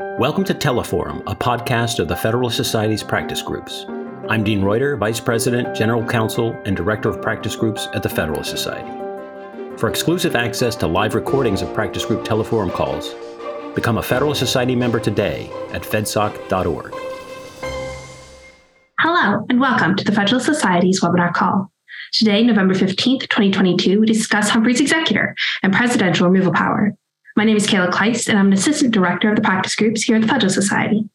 Welcome to Teleforum, a podcast of the Federalist Society's practice groups. I'm Dean Reuter, Vice President, General Counsel, and Director of Practice Groups at the Federalist Society. For exclusive access to live recordings of practice group Teleforum calls, become a Federalist Society member today at fedsoc.org. Hello, and welcome to the Federalist Society's webinar call. Today, November 15th, 2022, we discuss Humphrey's executor and presidential removal power. My name is Kayla Kleist, and I'm an assistant director of the practice groups here at the Federal Society.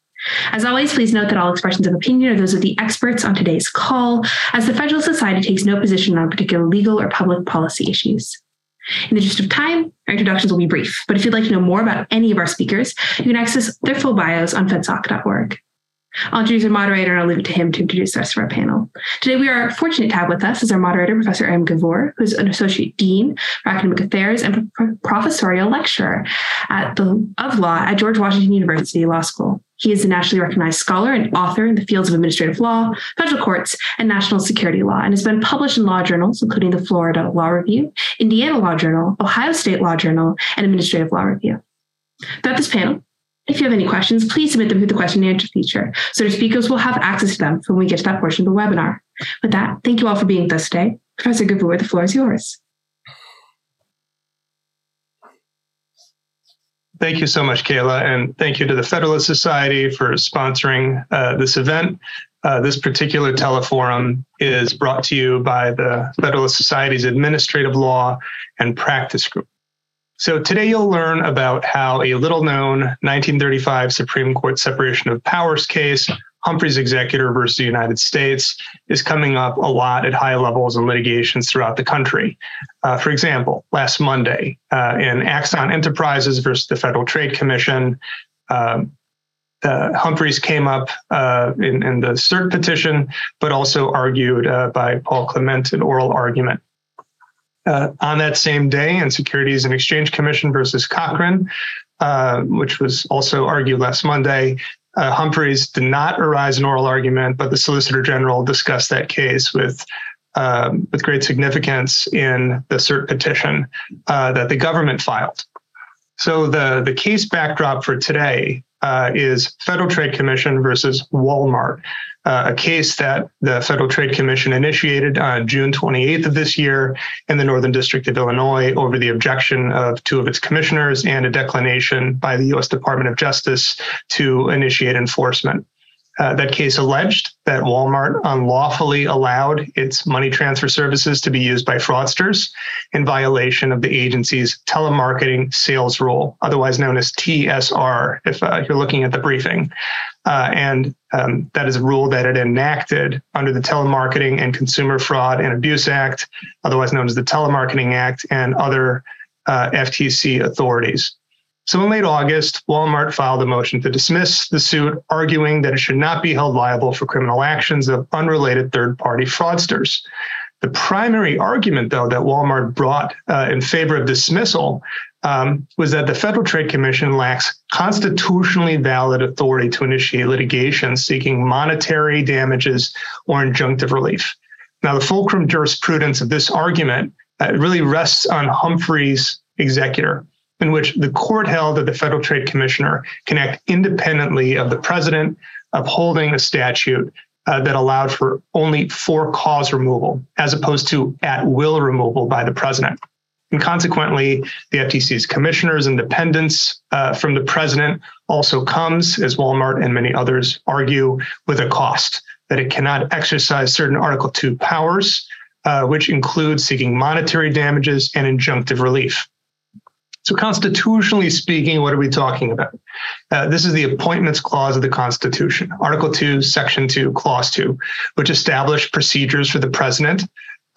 As always, please note that all expressions of opinion are those of the experts on today's call, as the Federal Society takes no position on particular legal or public policy issues. In the interest of time, our introductions will be brief, but if you'd like to know more about any of our speakers, you can access their full bios on fedsoc.org. I'll introduce our moderator and I'll leave it to him to introduce the rest of our panel. Today, we are fortunate to have with us as our moderator, Professor M. Gavoor, who's an associate dean for academic affairs and professorial lecturer at the, of law at George Washington University Law School. He is a nationally recognized scholar and author in the fields of administrative law, federal courts, and national security law, and has been published in law journals, including the Florida Law Review, Indiana Law Journal, Ohio State Law Journal, and Administrative Law Review. Throughout this panel, if you have any questions, please submit them through the question and answer feature so our speakers will have access to them when we get to that portion of the webinar. With that, thank you all for being with us today. Professor Gavoor, the floor is yours. Thank you so much, Kayla, and thank you to the Federalist Society for sponsoring uh, this event. Uh, this particular teleforum is brought to you by the Federalist Society's Administrative Law and Practice Group. So today you'll learn about how a little known 1935 Supreme Court separation of powers case, Humphrey's Executor versus the United States, is coming up a lot at high levels in litigations throughout the country. Uh, for example, last Monday uh, in Axon Enterprises versus the Federal Trade Commission, uh, Humphreys came up uh, in, in, the cert petition, but also argued uh, by Paul Clement in oral argument. Uh, on that same day in Securities and Exchange Commission versus Cochran, uh, which was also argued last Monday. Uh, Humphreys did not arise an oral argument, but the Solicitor General discussed that case with um, with great significance in the cert petition uh, that the government filed. So the the case backdrop for today uh, is Federal Trade Commission versus Walmart, uh, a case that the Federal Trade Commission initiated on June 28th of this year in the Northern District of Illinois over the objection of two of its commissioners and a declination by the U.S. Department of Justice to initiate enforcement. Uh, that case alleged that Walmart unlawfully allowed its money transfer services to be used by fraudsters in violation of the agency's telemarketing sales rule, otherwise known as TSR, if uh, you're looking at the briefing. Uh, and um, that is a rule that it enacted under the Telemarketing and Consumer Fraud and Abuse Act, otherwise known as the Telemarketing Act, and other uh, FTC authorities. So in late August, Walmart filed a motion to dismiss the suit, arguing that it should not be held liable for criminal actions of unrelated third party fraudsters. The primary argument, though, that Walmart brought uh, in favor of dismissal um, was that the Federal Trade Commission lacks constitutionally valid authority to initiate litigation seeking monetary damages or injunctive relief. Now, the fulcrum jurisprudence of this argument uh, really rests on Humphrey's executor in which the court held that the Federal Trade Commissioner can act independently of the president, upholding a statute uh, that allowed for only for cause removal, as opposed to at will removal by the president. And consequently, the FTC's commissioner's independence uh, from the president also comes, as Walmart and many others argue, with a cost that it cannot exercise certain Article 2 powers, uh, which include seeking monetary damages and injunctive relief. So, constitutionally speaking, what are we talking about? Uh, this is the Appointments Clause of the Constitution, Article 2, Section 2, Clause 2, which establish procedures for the president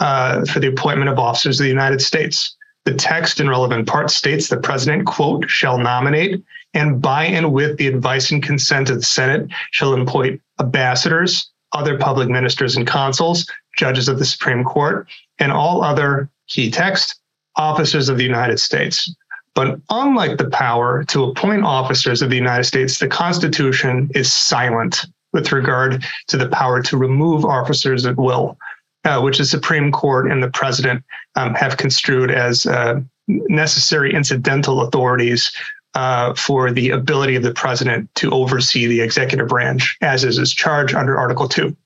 uh, for the appointment of officers of the United States. The text in relevant parts states the president, quote, shall nominate and by and with the advice and consent of the Senate shall appoint ambassadors, other public ministers and consuls, judges of the Supreme Court, and all other key text officers of the United States. But unlike the power to appoint officers of the United States, the Constitution is silent with regard to the power to remove officers at will, uh, which the Supreme Court and the president um, have construed as uh, necessary incidental authorities uh, for the ability of the president to oversee the executive branch, as is his charge under Article 2.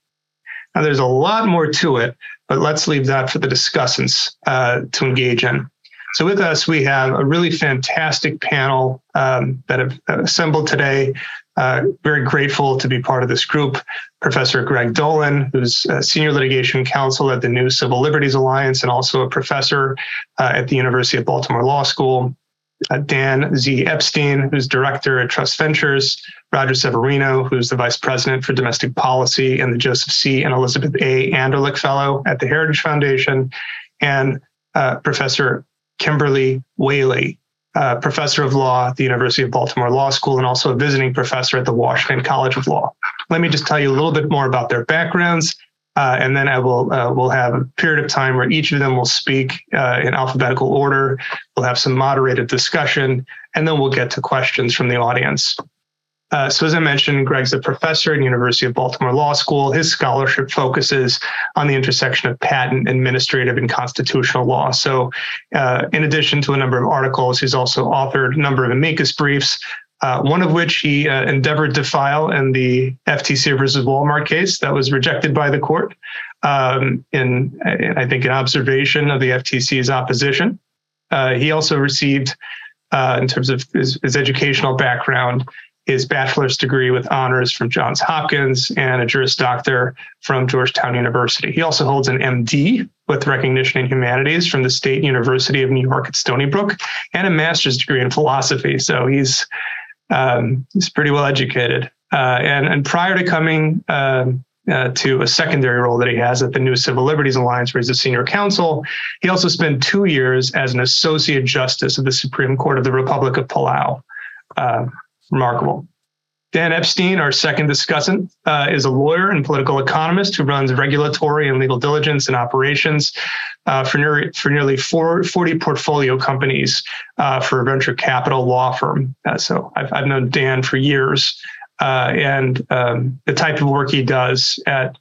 Now, there's a lot more to it, but let's leave that for the discussants uh, to engage in. So, with us, we have a really fantastic panel um, that have assembled today. Uh, very grateful to be part of this group. Professor Greg Dolin, who's senior litigation counsel at the New Civil Liberties Alliance and also a professor uh, at the University of Baltimore Law School. Uh, Dan Z. Epstein, who's director at Trust Ventures. Roger Severino, who's the vice president for domestic policy and the Joseph C. and Elizabeth A. Anderlik Fellow at the Heritage Foundation. And uh, Professor Kimberly Wehle, professor of law at the University of Baltimore Law School and also a visiting professor at the Washington College of Law. Let me just tell you a little bit more about their backgrounds, uh, and then I will uh, we'll have a period of time where each of them will speak uh, in alphabetical order. We'll have some moderated discussion, and then we'll get to questions from the audience. Uh, so as I mentioned, Greg's a professor at University of Baltimore Law School. His scholarship focuses on the intersection of patent, administrative, and constitutional law. So uh, in addition to a number of articles, he's also authored a number of amicus briefs, uh, one of which he uh, endeavored to file in the FTC versus Walmart case that was rejected by the court um, in, I think, an observation of the FTC's opposition. Uh, he also received, uh, in terms of his, his educational background, his bachelor's degree with honors from Johns Hopkins and a Juris Doctor from Georgetown University. He also holds an MD with recognition in humanities from the State University of New York at Stony Brook and a master's degree in philosophy. So he's um, he's pretty well educated. Uh, and and prior to coming um, uh, to a secondary role that he has at the New Civil Liberties Alliance, where he's a senior counsel. He also spent two years as an associate justice of the Supreme Court of the Republic of Palau. Uh, remarkable. Dan Epstein, our second discussant, uh, is a lawyer and political economist who runs regulatory and legal diligence and operations uh, for, near, for nearly four, 40 portfolio companies uh, for a venture capital law firm. Uh, so I've, I've known Dan for years. Uh, and um, the type of work he does at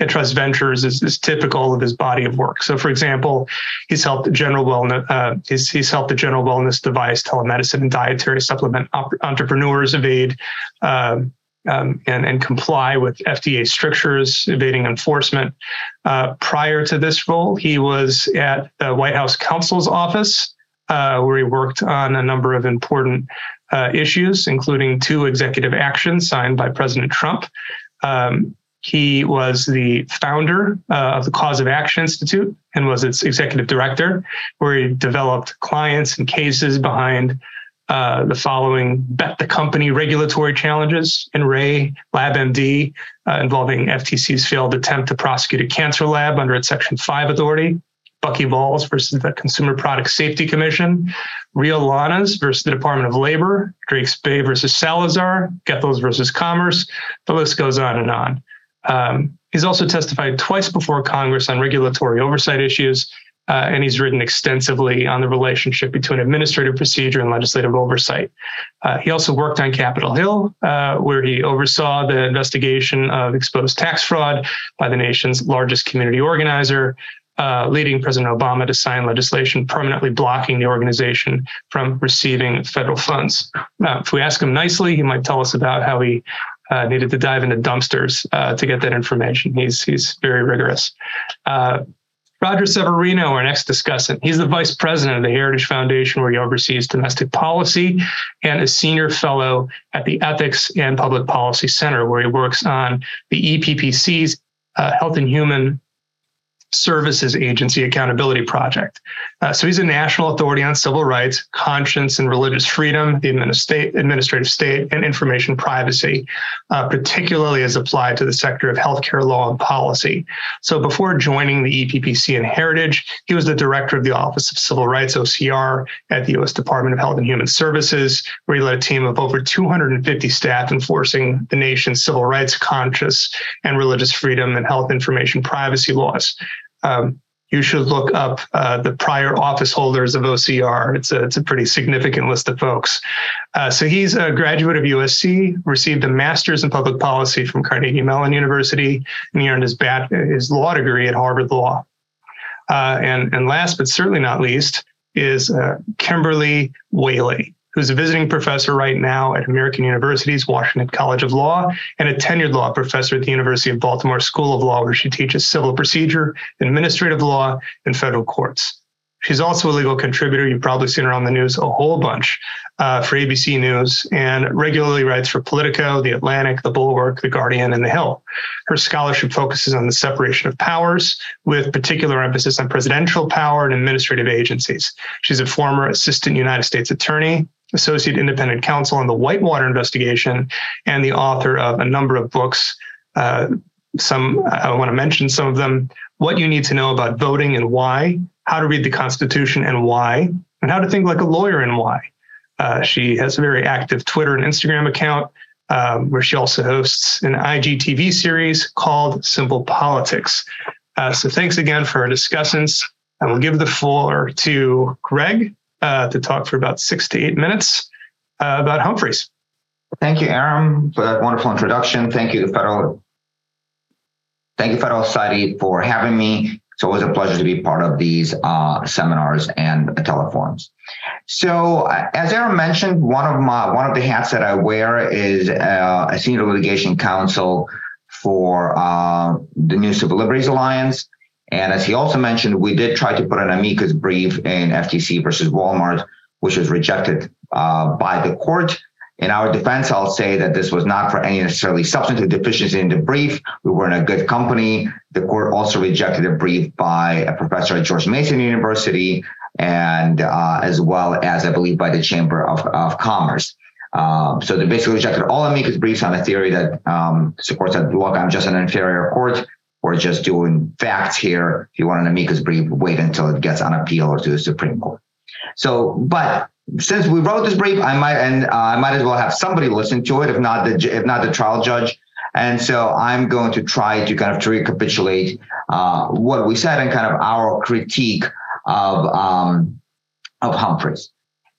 at Trust Ventures is, is typical of his body of work. So, for example, he's helped general wellness. Uh, he's, he's helped the general wellness device, telemedicine, and dietary supplement op- entrepreneurs evade um, um, and, and comply with FDA strictures, evading enforcement. Uh, prior to this role, he was at the White House counsel's office, uh, where he worked on a number of important uh, issues, including two executive actions signed by President Trump. Um, he was the founder uh, of the Cause of Action Institute and was its executive director, where he developed clients and cases behind uh, the following Bet the Company regulatory challenges in re LabMD uh, involving FTC's failed attempt to prosecute a cancer lab under its Section 5 authority, Buckyballs versus the Consumer Product Safety Commission, Rio Lanas versus the Department of Labor, Drakes Bay versus Salazar, Goethel versus Commerce. The list goes on and on. Um, he's also testified twice before Congress on regulatory oversight issues, uh, and he's written extensively on the relationship between administrative procedure and legislative oversight. Uh, he also worked on Capitol Hill, uh, where he oversaw the investigation of exposed tax fraud by the nation's largest community organizer. Uh, leading President Obama to sign legislation permanently blocking the organization from receiving federal funds. If we ask him nicely, he might tell us about how he uh, needed to dive into dumpsters uh, to get that information. He's he's very rigorous. Uh, Roger Severino, our next discussant, he's the vice president of the Heritage Foundation, where he oversees domestic policy, and a senior fellow at the Ethics and Public Policy Center, where he works on the EPPC's uh, Health and Human Services Agency Accountability Project. Uh, so he's a national authority on civil rights, conscience and religious freedom, the administrative state, and information privacy, uh, particularly as applied to the sector of healthcare law and policy. So before joining the EPPC and Heritage, he was the director of the Office of Civil Rights, OCR, at the U.S. Department of Health and Human Services, where he led a team of over 250 staff enforcing the nation's civil rights, conscious, and religious freedom and health information privacy laws um, you should look up uh, the prior office holders of OCR. It's a, it's a pretty significant list of folks. Uh, so he's a graduate of USC, received a master's in public policy from Carnegie Mellon University, and he earned his, bat, his law degree at Harvard Law. Uh, and, and last but certainly not least is uh, Kimberly Wehle. Who's a visiting professor right now at American University's Washington College of Law and a tenured law professor at the University of Baltimore School of Law, where she teaches civil procedure, administrative law, and federal courts. She's also a legal contributor. You've probably seen her on the news a whole bunch uh, for ABC News and regularly writes for Politico, The Atlantic, The Bulwark, The Guardian, and The Hill. Her scholarship focuses on the separation of powers, with particular emphasis on presidential power and administrative agencies. She's a former assistant United States attorney, associate independent counsel on the Whitewater investigation, and the author of a number of books. Uh, some I want to mention some of them. What you need to know about voting and why, how to read the Constitution and why, and how to think like a lawyer and why. Uh, she has a very active Twitter and Instagram account um, where she also hosts an IGTV series called Simple Politics. Uh, so thanks again for our discussants. I will give the floor to Greg uh, to talk for about six to eight minutes uh, about Humphreys. Thank you, Aaron, for that wonderful introduction. Thank you, Federal. Thank you, Federal Society, for having me. It's always a pleasure to be part of these uh, seminars and teleforums. So, uh, as Aaron mentioned, one of my one of the hats that I wear is uh, a senior litigation counsel for uh, the New Civil Liberties Alliance. And as he also mentioned, we did try to put an amicus brief in FTC versus Walmart, which was rejected uh, by the court. In our defense, I'll say that this was not for any necessarily substantive deficiency in the brief. We were in a good company. The court also rejected a brief by a professor at George Mason University, and uh, as well as, I believe, by the Chamber of, of Commerce. Um, so they basically rejected all amicus briefs on the theory that um, supports that, look, I'm just an inferior court. We're just doing facts here. If you want an amicus brief, wait until it gets on appeal or to the Supreme Court. So, but since we wrote this brief, I might and uh, I might as well have somebody listen to it, if not the if not the trial judge. And so I'm going to try to kind of to recapitulate uh, what we said and kind of our critique of um, of Humphreys.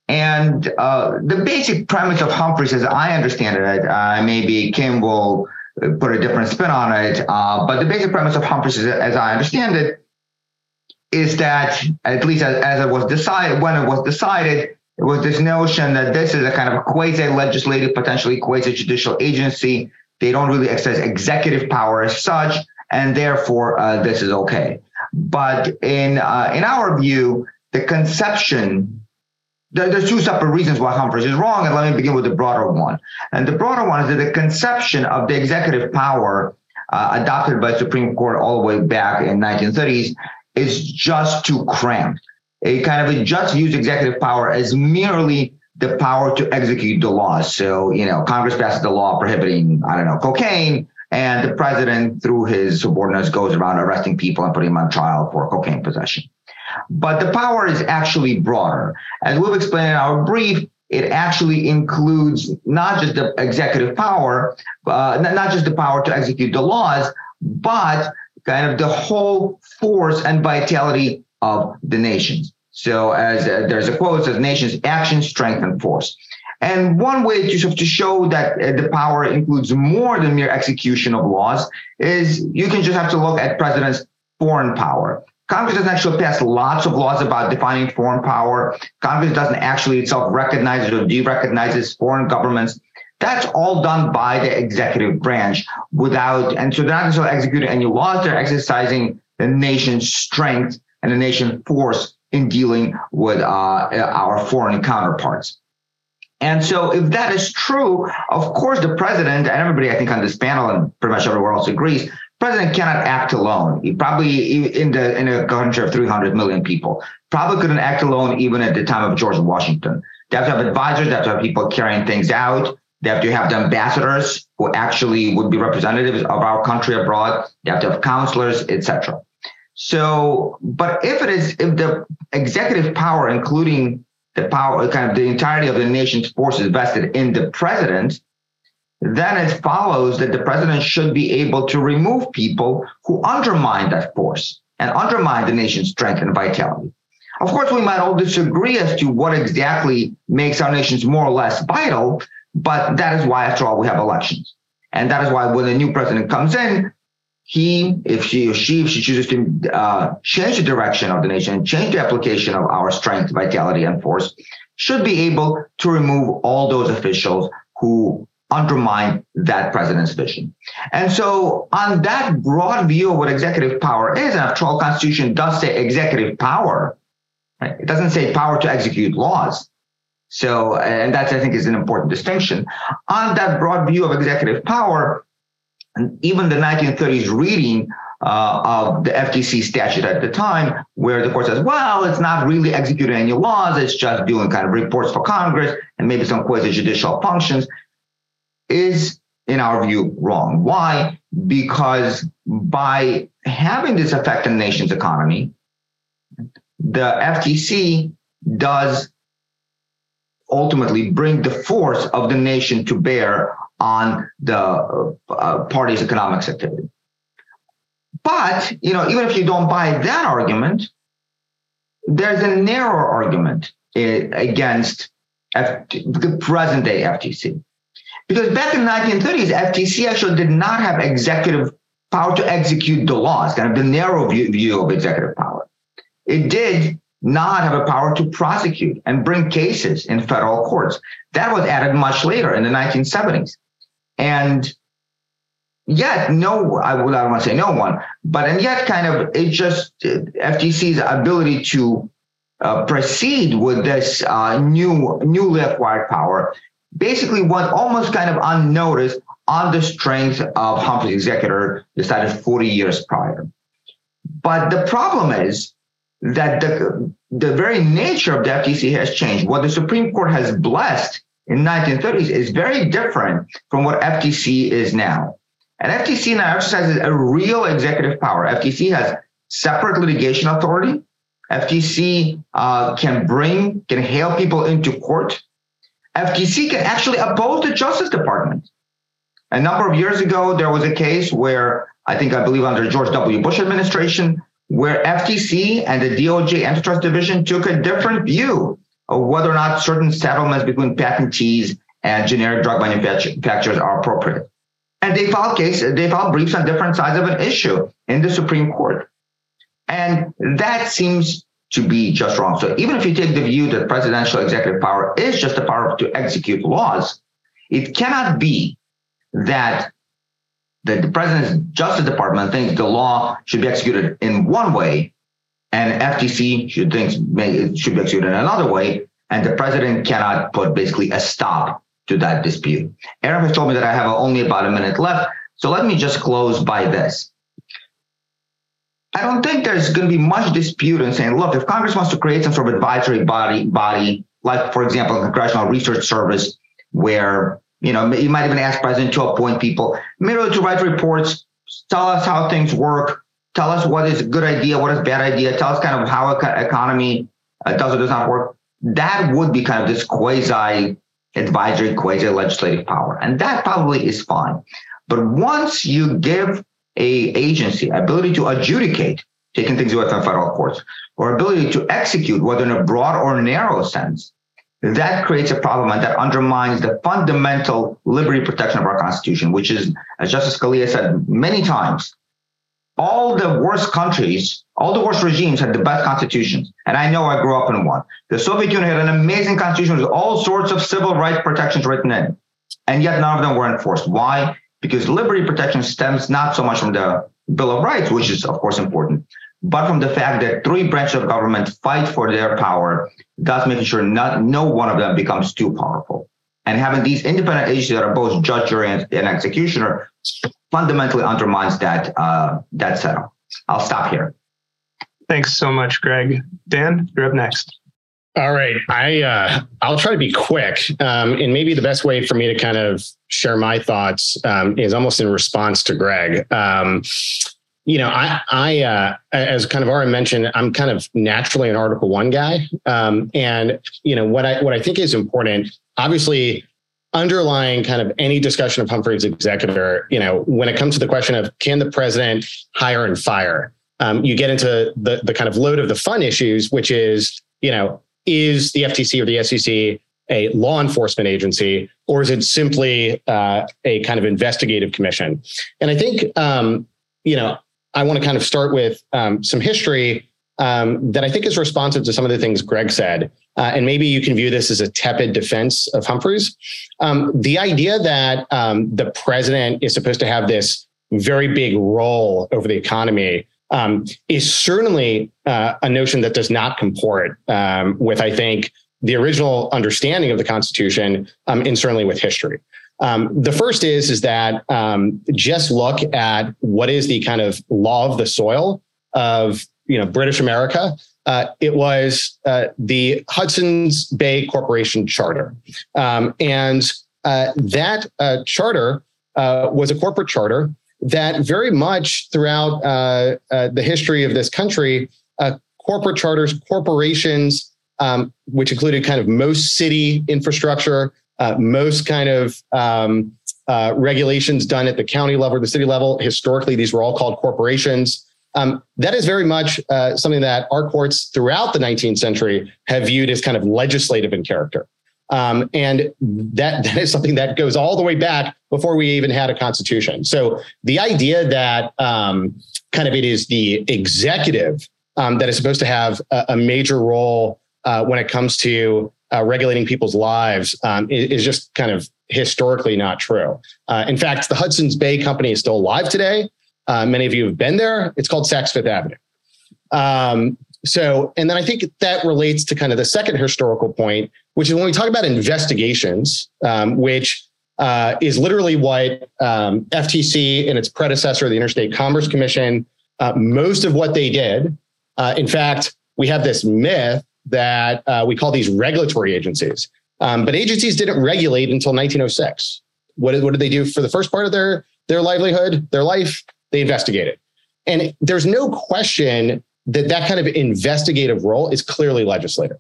And uh, the basic premise of Humphreys, as I understand it, uh, maybe Kim will put a different spin on it, uh, but the basic premise of Humphreys, as I understand it, is that at least as, as it was decided when it was decided, it was this notion that this is a kind of quasi-legislative, potentially quasi-judicial agency. They don't really exercise executive power as such, and therefore uh, this is okay. But in uh, in our view, the conception there's two separate reasons why Humphreys is wrong, and let me begin with the broader one. And the broader one is that the conception of the executive power uh, adopted by Supreme Court all the way back in 1930s is just too cramped a kind of a just views executive power as merely the power to execute the laws. So, you know, Congress passes the law prohibiting, I don't know, cocaine, and the president, through his subordinates, goes around arresting people and putting them on trial for cocaine possession. But the power is actually broader. As we've explained in our brief, it actually includes not just the executive power, uh, not just the power to execute the laws, but kind of the whole force and vitality of the nations. So as uh, there's a quote says nations action, strength, and force. And one way to, to show that uh, the power includes more than mere execution of laws is you can just have to look at president's foreign power. Congress doesn't actually pass lots of laws about defining foreign power. Congress doesn't actually itself recognize or de-recognizes foreign governments. That's all done by the executive branch without, and so they're not necessarily executing any laws. They're exercising the nation's strength and the nation's force in dealing with uh, our foreign counterparts. And so, if that is true, of course, the president and everybody, I think, on this panel and pretty much everywhere else agrees, president cannot act alone. He probably in the in a country of 300 million people probably couldn't act alone even at the time of George Washington. They have to have advisors. They have to have people carrying things out. They have to have the ambassadors who actually would be representatives of our country abroad. They have to have counselors, etc. So, but if it is, if the executive power, including the power, kind of the entirety of the nation's forces vested in the president, then it follows that the president should be able to remove people who undermine that force and undermine the nation's strength and vitality. Of course, we might all disagree as to what exactly makes our nations more or less vital, but that is why, after all, we have elections. And that is why when a new president comes in, he, if she or she, if she chooses to uh, change the direction of the nation, and change the application of our strength, vitality, and force, should be able to remove all those officials who undermine that president's vision. And so, on that broad view of what executive power is, and after all, Constitution does say executive power, right? it doesn't say power to execute laws. So, and that I think is an important distinction. On that broad view of executive power, and even the 1930s reading uh, of the FTC statute at the time, where the court says, well, it's not really executing any laws, it's just doing kind of reports for Congress and maybe some quasi judicial functions, is, in our view, wrong. Why? Because by having this effect on the nation's economy, the FTC does ultimately bring the force of the nation to bear on the uh, party's economic activity. But, you know, even if you don't buy that argument, there's a narrow argument eh, against F- the present day FTC. Because back in the 1930s, FTC actually did not have executive power to execute the laws, kind of the narrow view, view of executive power. It did not have a power to prosecute and bring cases in federal courts. That was added much later in the 1970s. And yet, no, I would I don't want to say no one, but and yet, kind of, it just FTC's ability to uh, proceed with this uh, new newly acquired power basically went almost kind of unnoticed on the strength of Humphrey's executor decided 40 years prior. But the problem is that the, the very nature of the FTC has changed. What the Supreme Court has blessed in 1930s is very different from what FTC is now. And FTC now exercises a real executive power. FTC has separate litigation authority. FTC uh, can bring, can hail people into court. FTC can actually oppose the Justice Department. A number of years ago, there was a case where I think I believe under George W. Bush administration, where FTC and the DOJ Antitrust Division took a different view of whether or not certain settlements between patentees and generic drug manufacturers are appropriate. And they filed cases, they filed briefs on different sides of an issue in the Supreme Court. And that seems to be just wrong. So even if you take the view that presidential executive power is just the power to execute laws, it cannot be that the president's Justice Department thinks the law should be executed in one way, and FTC should think it should be executed in another way, and the president cannot put basically a stop to that dispute. Aaron has told me that I have only about a minute left, so let me just close by this. I don't think there's going to be much dispute in saying, look, if Congress wants to create some sort of advisory body, body like, for example, a Congressional Research Service, where you know you might even ask President to appoint people, merely to write reports, tell us how things work, tell us what is a good idea, what is a bad idea, tell us kind of how an economy uh, does or does not work. That would be kind of this quasi advisory, quasi legislative power, and that probably is fine. But once you give a agency ability to adjudicate, taking things away from federal courts, or ability to execute, whether in a broad or narrow sense, that creates a problem and that undermines the fundamental liberty protection of our Constitution, which is, as Justice Scalia said many times, all the worst countries, all the worst regimes had the best constitutions. And I know I grew up in one. The Soviet Union had an amazing constitution with all sorts of civil rights protections written in. And yet none of them were enforced. Why? Because liberty protection stems not so much from the Bill of Rights, which is of course important, but from the fact that three branches of government fight for their power, thus making sure not, no one of them becomes too powerful. And having these independent agencies that are both judge, jury, and, and executioner fundamentally undermines that uh, that setup. I'll stop here. Thanks so much, Greg. Dan, you're up next. All right, I uh, I'll try to be quick, um, and maybe the best way for me to kind of share my thoughts um, is almost in response to Greg. Um, you know, I I uh, as kind of already mentioned, I'm kind of naturally an Article One guy, um, and you know what I what I think is important, obviously. Underlying kind of any discussion of Humphrey's executor, you know, when it comes to the question of can the president hire and fire, um, you get into the the kind of load of the fun issues, which is you know is the FTC or the SEC a law enforcement agency, or is it simply uh, a kind of investigative commission? And I think, um, you know, I want to kind of start with um, some history um, that I think is responsive to some of the things Greg said. uh, and maybe you can view this as a tepid defense of Humphreys. Um, the idea that um, the president is supposed to have this very big role over the economy um, is certainly uh, a notion that does not comport um, with, I think, the original understanding of the Constitution, um, and certainly with history. Um, the first is is that um, just look at what is the kind of law of the soil of you know British America. Uh, it was uh, the Hudson's Bay Corporation Charter, um, and uh, that uh, charter uh, was a corporate charter that very much throughout uh, the history of this country, corporate charters, corporations, um, which included kind of most city infrastructure, uh, most kind of um, uh, regulations done at the county level or the city level. Historically, these were all called corporations. Um, that is very much uh, something that our courts throughout the 19th century have viewed as kind of legislative in character. Um, and that, that is something that goes all the way back before we even had a constitution. So the idea that um, kind of it is the executive um, that is supposed to have a, a major role uh, when it comes to uh, regulating people's lives um, is, is, just kind of historically not true. Uh, in fact, the Hudson's Bay Company is still alive today. Uh, many of you have been there. It's called Saks Fifth Avenue. Um, so, and then I think that relates to kind of the second historical point, which is when we talk about investigations, um, which uh, is literally what um, FTC and its predecessor, the Interstate Commerce Commission, uh, most of what they did. Uh, in fact, we have this myth that uh, we call these regulatory agencies. Um, but agencies didn't regulate until 1906. What did, what did they do for the first part of their, their livelihood, their life? They investigated. And there's no question that that kind of investigative role is clearly legislative.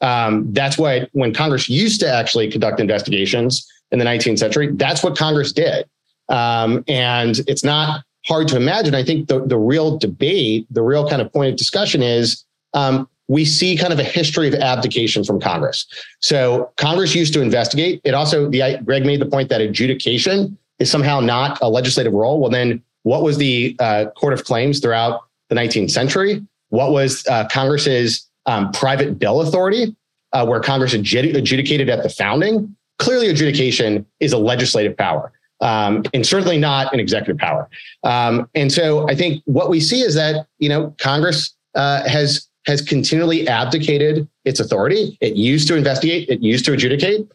Um, that's why when Congress used to actually conduct investigations in the 19th century, that's what Congress did. Um, and it's not hard to imagine. I think the, the real debate, the real kind of point of discussion is um, we see kind of a history of abdication from Congress. So Congress used to investigate. It also, the Greg made the point that adjudication is somehow not a legislative role. Well, then what was the uh, Court of Claims throughout the 19th century? What was uh, Congress's um, private bill authority, uh, where Congress adjudicated at the founding? Clearly, adjudication is a legislative power. Um, and certainly not an executive power. Um, and so I think what we see is that, you know, Congress uh, has has continually abdicated its authority. It used to investigate, it used to adjudicate.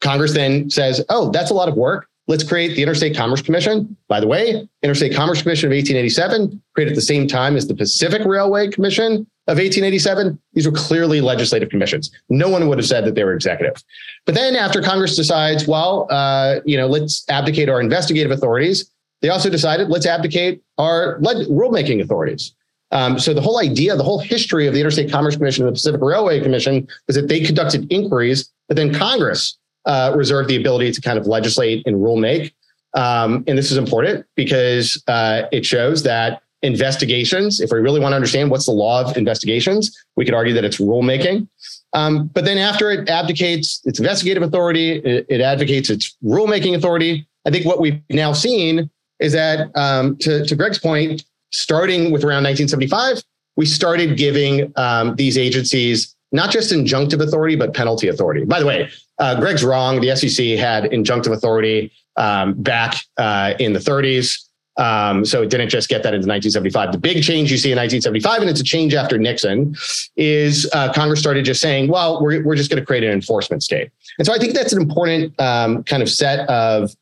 Congress then says, oh, that's a lot of work. Let's create the Interstate Commerce Commission. By the way, Interstate Commerce Commission of 1887, created at the same time as the Pacific Railway Commission of 1887. These were clearly legislative commissions. No one would have said that they were executive. But then after Congress decides, well, uh, you know, let's abdicate our investigative authorities, they also decided let's abdicate our rulemaking authorities. Um, so the whole idea, the whole history of the Interstate Commerce Commission and the Pacific Railway Commission is that they conducted inquiries, but then Congress uh, reserved the ability to kind of legislate and rule make. Um, and this is important because uh, it shows that investigations, if we really want to understand what's the law of investigations, we could argue that it's rulemaking. Um, but then after it abdicates its investigative authority, it, it advocates its rulemaking authority. I think what we've now seen is that, um, to, to Greg's point, starting with around 1975, we started giving um, these agencies not just injunctive authority, but penalty authority. By the way, uh, Greg's wrong. The SEC had injunctive authority um, back uh, in the 30s. Um, so it didn't just get that into 1975. The big change you see in 1975, and it's a change after Nixon, is uh, Congress started just saying, well, we're, we're just going to create an enforcement state. And so I think that's an important um, kind of set of,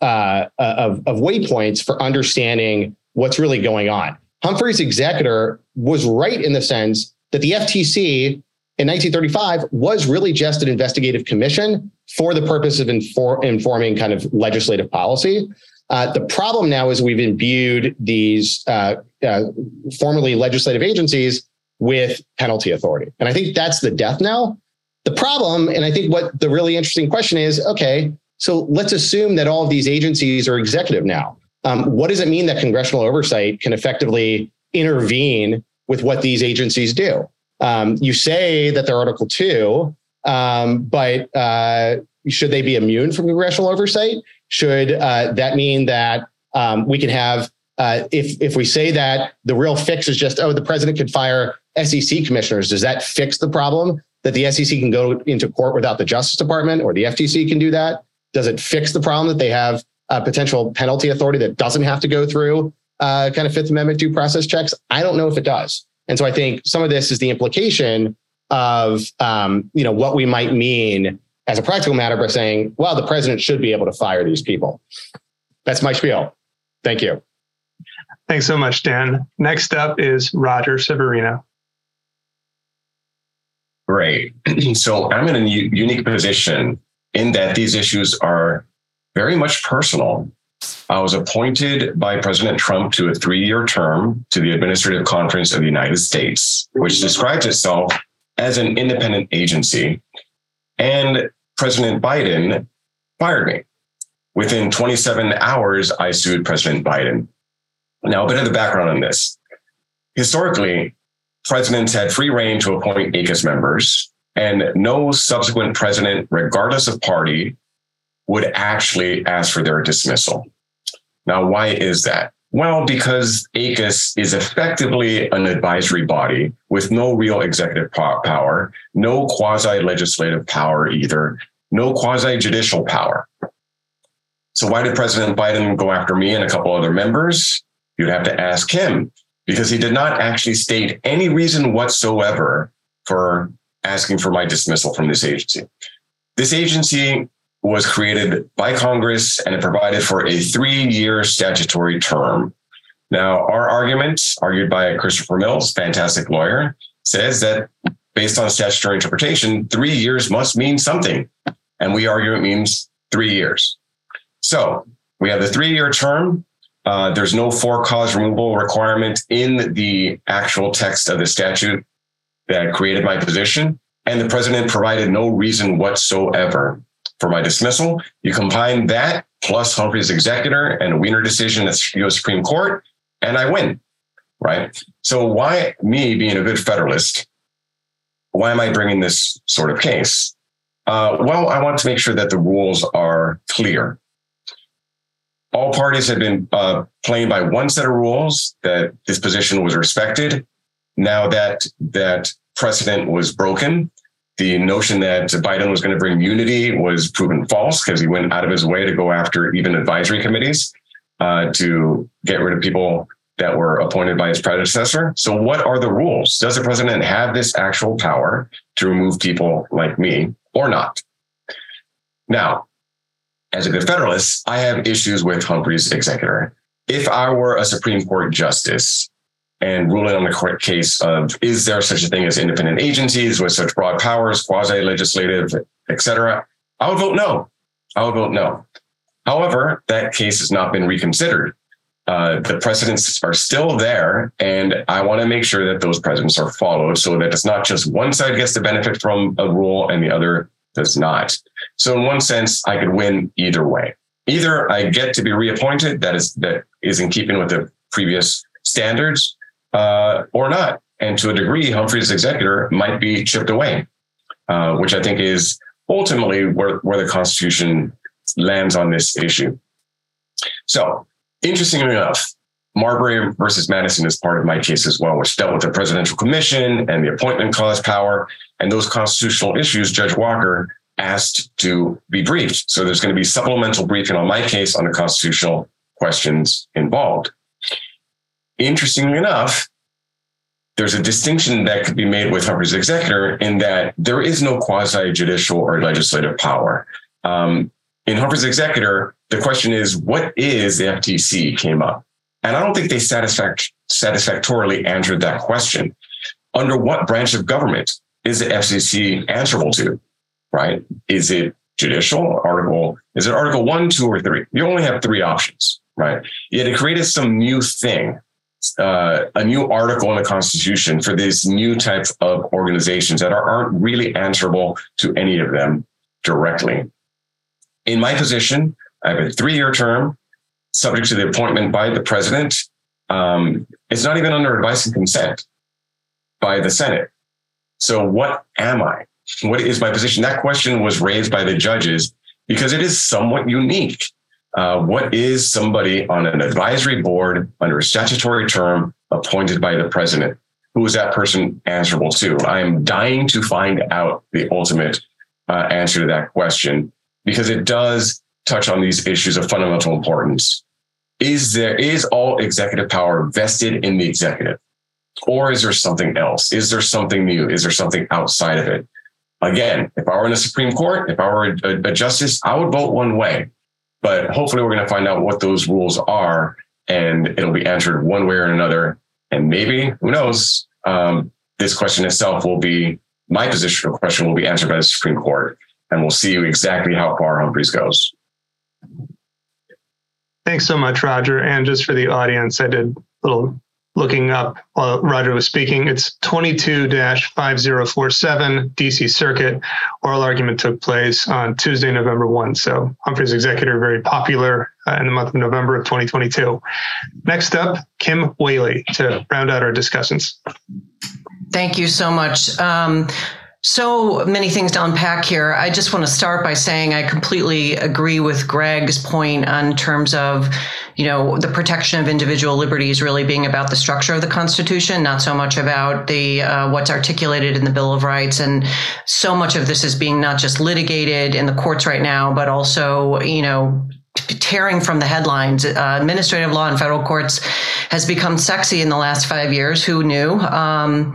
uh, of, of waypoints for understanding what's really going on. Humphrey's executor was right in the sense that the FTC in 1935 was really just an investigative commission for the purpose of infor- informing kind of legislative policy. Uh, the problem now is we've imbued these uh, uh, formerly legislative agencies with penalty authority. And I think that's the death now. The problem, and I think what the really interesting question is okay, so let's assume that all of these agencies are executive now. Um, what does it mean that congressional oversight can effectively intervene with what these agencies do? Um, you say that they're Article Two, um, but uh, should they be immune from congressional oversight? Should uh, that mean that um, we can have, uh, if if we say that the real fix is just oh the president could fire SEC commissioners, does that fix the problem that the SEC can go into court without the Justice Department or the FTC can do that? Does it fix the problem that they have a potential penalty authority that doesn't have to go through uh, kind of Fifth Amendment due process checks? I don't know if it does. And so I think some of this is the implication of um, you know what we might mean as a practical matter by saying, well, the president should be able to fire these people. That's my spiel. Thank you. Thanks so much, Dan. Next up is Roger Severino. Great. So I'm in a unique position in that these issues are very much personal. I was appointed by President Trump to a three year term to the Administrative Conference of the United States, which describes itself as an independent agency. And President Biden fired me. Within 27 hours, I sued President Biden. Now, a bit of the background on this. Historically, presidents had free reign to appoint ACUS members, and no subsequent president, regardless of party, would actually ask for their dismissal. Now, why is that? Well, because ACUS is effectively an advisory body with no real executive power, no quasi legislative power either, no quasi judicial power. So, why did President Biden go after me and a couple other members? You'd have to ask him because he did not actually state any reason whatsoever for asking for my dismissal from this agency. This agency was created by Congress and it provided for a three year statutory term. Now, our argument, argued by Christopher Mills, fantastic lawyer, says that based on statutory interpretation, three years must mean something. And we argue it means three years. So we have the three year term. Uh, there's no for cause removal requirement in the actual text of the statute that created my position. And the president provided no reason whatsoever for my dismissal. You combine that plus Humphrey's executor and a Wiener decision at the US Supreme Court, and I win. Right. So, why me being a good Federalist? Why am I bringing this sort of case? Uh, well, I want to make sure that the rules are clear. All parties have been uh, playing by one set of rules that this position was respected. Now that that precedent was broken, the notion that Biden was going to bring unity was proven false because he went out of his way to go after even advisory committees uh, to get rid of people that were appointed by his predecessor. So, what are the rules? Does the president have this actual power to remove people like me or not? Now, as a good Federalist, I have issues with Humphrey's executor. If I were a Supreme Court justice and ruling on the court case of is there such a thing as independent agencies with such broad powers, quasi legislative, et cetera, I would vote no. I would vote no. However, that case has not been reconsidered. Uh, the precedents are still there, and I want to make sure that those precedents are followed so that it's not just one side gets the benefit from a rule and the other does not. So, in one sense, I could win either way. Either I get to be reappointed, that is that is in keeping with the previous standards, uh, or not. And to a degree, Humphrey's executor might be chipped away, uh, which I think is ultimately where, where the Constitution lands on this issue. So, interestingly enough, Marbury versus Madison is part of my case as well, which dealt with the presidential commission and the appointment clause power and those constitutional issues. Judge Walker asked to be briefed. So there's going to be supplemental briefing on my case on the constitutional questions involved. Interestingly enough, there's a distinction that could be made with Humphrey's executor in that there is no quasi judicial or legislative power. Um, in Humphrey's executor, the question is, what is the FTC came up? And I don't think they satisfact- satisfactorily answered that question. Under what branch of government is the FCC answerable to? Right? Is it judicial article? Is it article one, two, or three? You only have three options, right? Yet it created some new thing, uh, a new article in the Constitution for these new types of organizations that are, aren't really answerable to any of them directly. In my position, I have a three year term subject to the appointment by the president. Um, it's not even under advice and consent by the Senate. So, what am I? What is my position? That question was raised by the judges because it is somewhat unique. Uh, what is somebody on an advisory board under a statutory term appointed by the president? who is that person answerable to? I am dying to find out the ultimate uh, answer to that question because it does touch on these issues of fundamental importance. Is there is all executive power vested in the executive? Or is there something else? Is there something new? Is there something outside of it? Again, if I were in the Supreme Court, if I were a, a justice, I would vote one way. But hopefully, we're going to find out what those rules are, and it'll be answered one way or another. And maybe, who knows, um, this question itself will be my position or question will be answered by the Supreme Court, and we'll see exactly how far Humphreys goes. Thanks so much, Roger. And just for the audience, I did a little looking up while Roger was speaking. It's 22 5047 DC Circuit. Oral argument took place on Tuesday, November 1. So Humphrey's executor, very popular uh, in the month of November of 2022. Next up, Kim Wehle to round out our discussions. Thank you so much. Um, so many things to unpack here. I just want to start by saying I completely agree with Greg's point on terms of, you know, the protection of individual liberties really being about the structure of the Constitution, not so much about the uh, what's articulated in the Bill of Rights. And so much of this is being not just litigated in the courts right now, but also, you know, tearing from the headlines. Uh, administrative law in federal courts has become sexy in the last five years. Who knew? Um,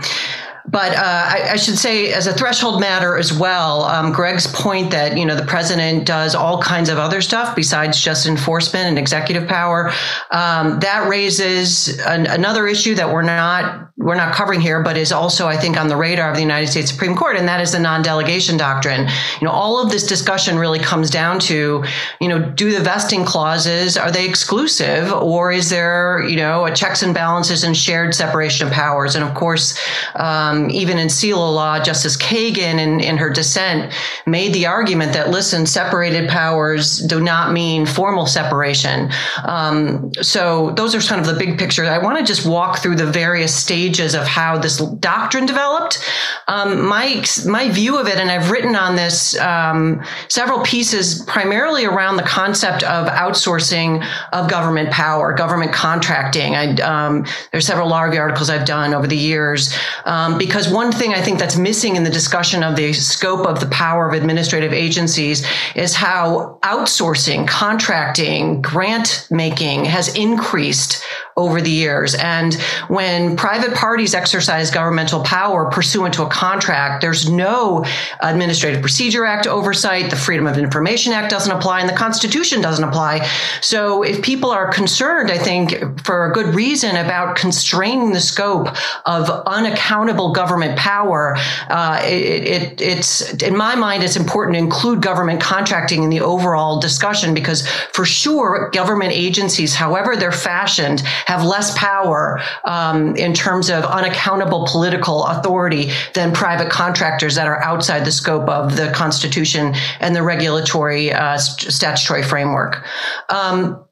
but uh, I, I, should say, as a threshold matter as well, um, Greg's point that you know the president does all kinds of other stuff besides just enforcement and executive power. Um, that raises an, another issue that we're not we're not covering here, but is also, I think, on the radar of the United States Supreme Court, and that is the non-delegation doctrine. You know, all of this discussion really comes down to, you know, do the vesting clauses are they exclusive, or is there, you know, a checks and balances and shared separation of powers? And of course, um, even in Seila law, Justice Kagan, in, in her dissent, made the argument that listen, separated powers do not mean formal separation. Um, so those are kind of the big picture. I want to just walk through the various stages of how this doctrine developed. Um, my my view of it, and I've written on this um, several pieces, primarily around the concept of outsourcing of government power, government contracting. I, um, there's several review articles I've done over the years um, because one thing I think that's missing in the discussion of the scope of the power of administrative agencies is how outsourcing, contracting, grant making has increased over the years. And when private parties exercise governmental power pursuant to a contract, there's no Administrative Procedure Act oversight. The Freedom of Information Act doesn't apply and the Constitution doesn't apply. So if people are concerned, I think for a good reason about constraining the scope of unaccountable government power, uh, it, it, it's in my mind, it's important to include government contracting in the overall discussion because for sure, government agencies, however they're fashioned, have less power um, in terms of unaccountable political authority than private contractors that are outside the scope of the Constitution and the regulatory uh, st- statutory framework. Um,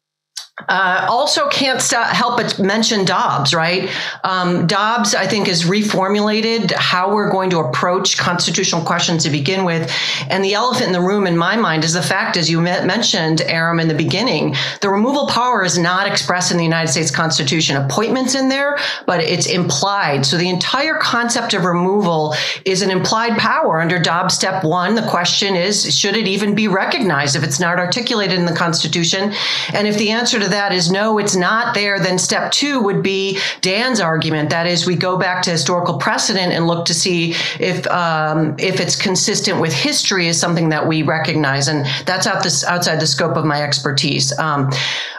uh, also, can't stop, help but mention Dobbs, right? Um, Dobbs, I think, has reformulated how we're going to approach constitutional questions to begin with. And the elephant in the room, in my mind, is the fact, as you mentioned, Aram, in the beginning, the removal power is not expressed in the United States Constitution. Appointments in there, but it's implied. So the entire concept of removal is an implied power under Dobbs Step One. The question is, should it even be recognized if it's not articulated in the Constitution? And if the answer to that is no, it's not there, then step two would be Dan's argument. That is, we go back to historical precedent and look to see if um, if it's consistent with history is something that we recognize, and that's out this outside the scope of my expertise. Um,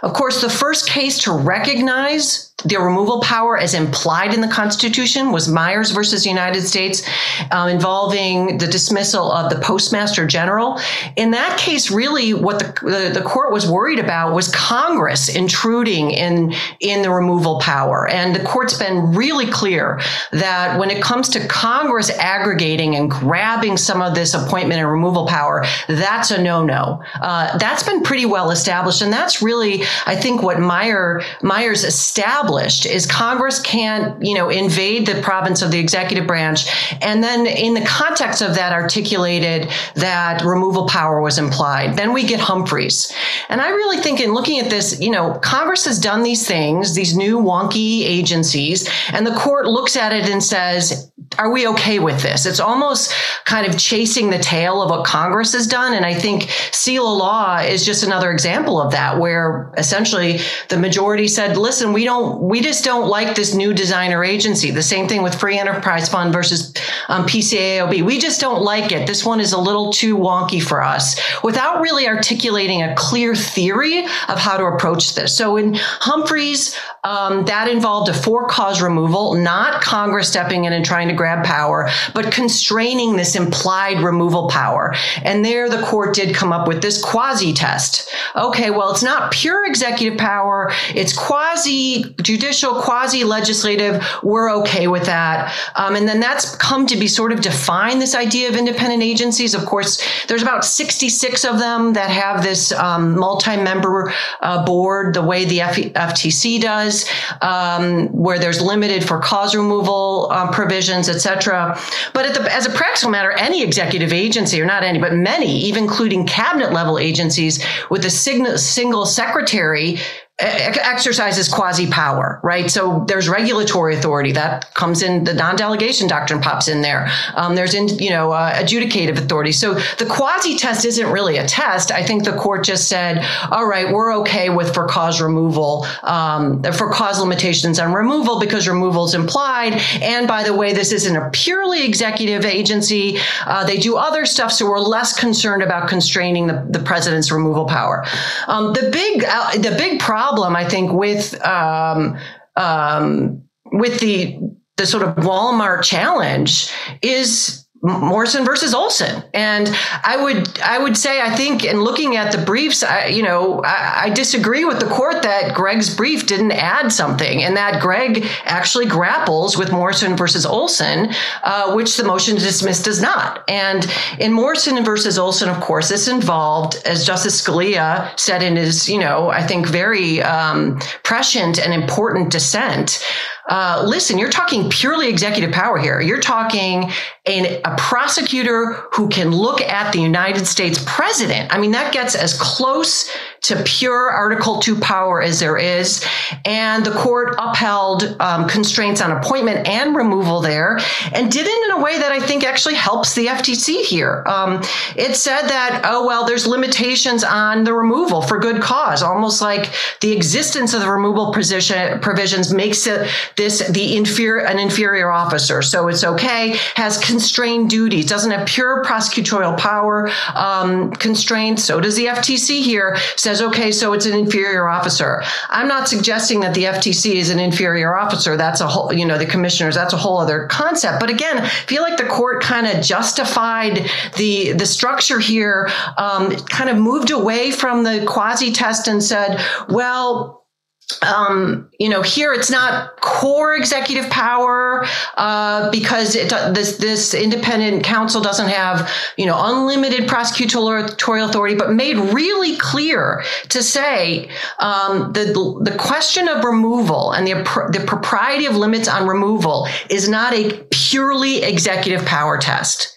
of course, the first case to recognize the removal power as implied in the Constitution was Myers versus the United States, um, involving the dismissal of the Postmaster General. In that case, really, what the, the, the, court was worried about was Congress intruding in, in the removal power. And the court's been really clear that when it comes to Congress aggregating and grabbing some of this appointment and removal power, that's a no no. Uh, that's been pretty well established. And that's really, I think, what Meyer, Myers established is Congress can't, you know, invade the province of the executive branch. And then in the context of that articulated that removal power was implied. Then we get Humphreys. And I really think in looking at this, you know, Congress has done these things, these new wonky agencies, and the court looks at it and says, are we okay with this? It's almost kind of chasing the tail of what Congress has done. And I think Seila law is just another example of that, where essentially the majority said, listen, we don't, we just don't like this new designer agency. The same thing with Free Enterprise Fund versus um, PCAOB. We just don't like it. This one is a little too wonky for us without really articulating a clear theory of how to approach this. So in Humphreys, um, that involved a for cause removal, not Congress stepping in and trying to grab power, but constraining this implied removal power. And there the court did come up with this quasi test. Okay, well, it's not pure executive power, it's quasi judicial, quasi legislative. We're okay with that. Um, and then that's come to be sort of define this idea of independent agencies. Of course, there's about 66 of them that have this um, multi member uh, board, the way the F- FTC does um, where there's limited for cause removal um, provisions, et cetera. But the, as a practical matter, any executive agency, or not any, but many, even including cabinet level agencies with a single secretary exercises quasi power, right? So there's regulatory authority that comes in. The non-delegation doctrine pops in there. Um, there's in you know uh, adjudicative authority. So the quasi test isn't really a test. I think the court just said, all right, we're okay with for cause removal, um, for cause limitations on removal because removal is implied. And by the way, this isn't a purely executive agency. Uh, they do other stuff, so we're less concerned about constraining the, the president's removal power. Um, the big uh, the big problem problem, I think, with um, um, with the the sort of Walmart challenge is Morrison versus Olson. And I would I would say I think in looking at the briefs, I, you know, I, I, disagree with the court that Greg's brief didn't add something, and that Greg actually grapples with Morrison versus Olson, uh, which the motion to dismiss does not. And in Morrison versus Olson, of course, this involved, as Justice Scalia said in his, you know, I think very um, prescient and important dissent uh, listen, you're talking purely executive power here. You're talking an, a prosecutor who can look at the United States president. I mean, that gets as close to pure Article 2 power as there is. And the court upheld um, constraints on appointment and removal there and did it in a way that I think actually helps the FTC here. Um, it said that, oh, well, there's limitations on the removal for good cause, almost like the existence of the removal position, provisions makes it this the inferior an inferior officer. So it's okay, has constrained duties, doesn't have pure prosecutorial power um, constraints. So does the FTC here, says says, okay, so it's an inferior officer. I'm not suggesting that the FTC is an inferior officer. That's a whole, you know, the commissioners, that's a whole other concept. But again, I feel like the court kind of justified the, the structure here, um, kind of moved away from the quasi test and said, well, um, you know, here it's not core executive power uh, because it, this this independent counsel doesn't have you know unlimited prosecutorial authority, but made really clear to say um, the the question of removal and the the propriety of limits on removal is not a purely executive power test.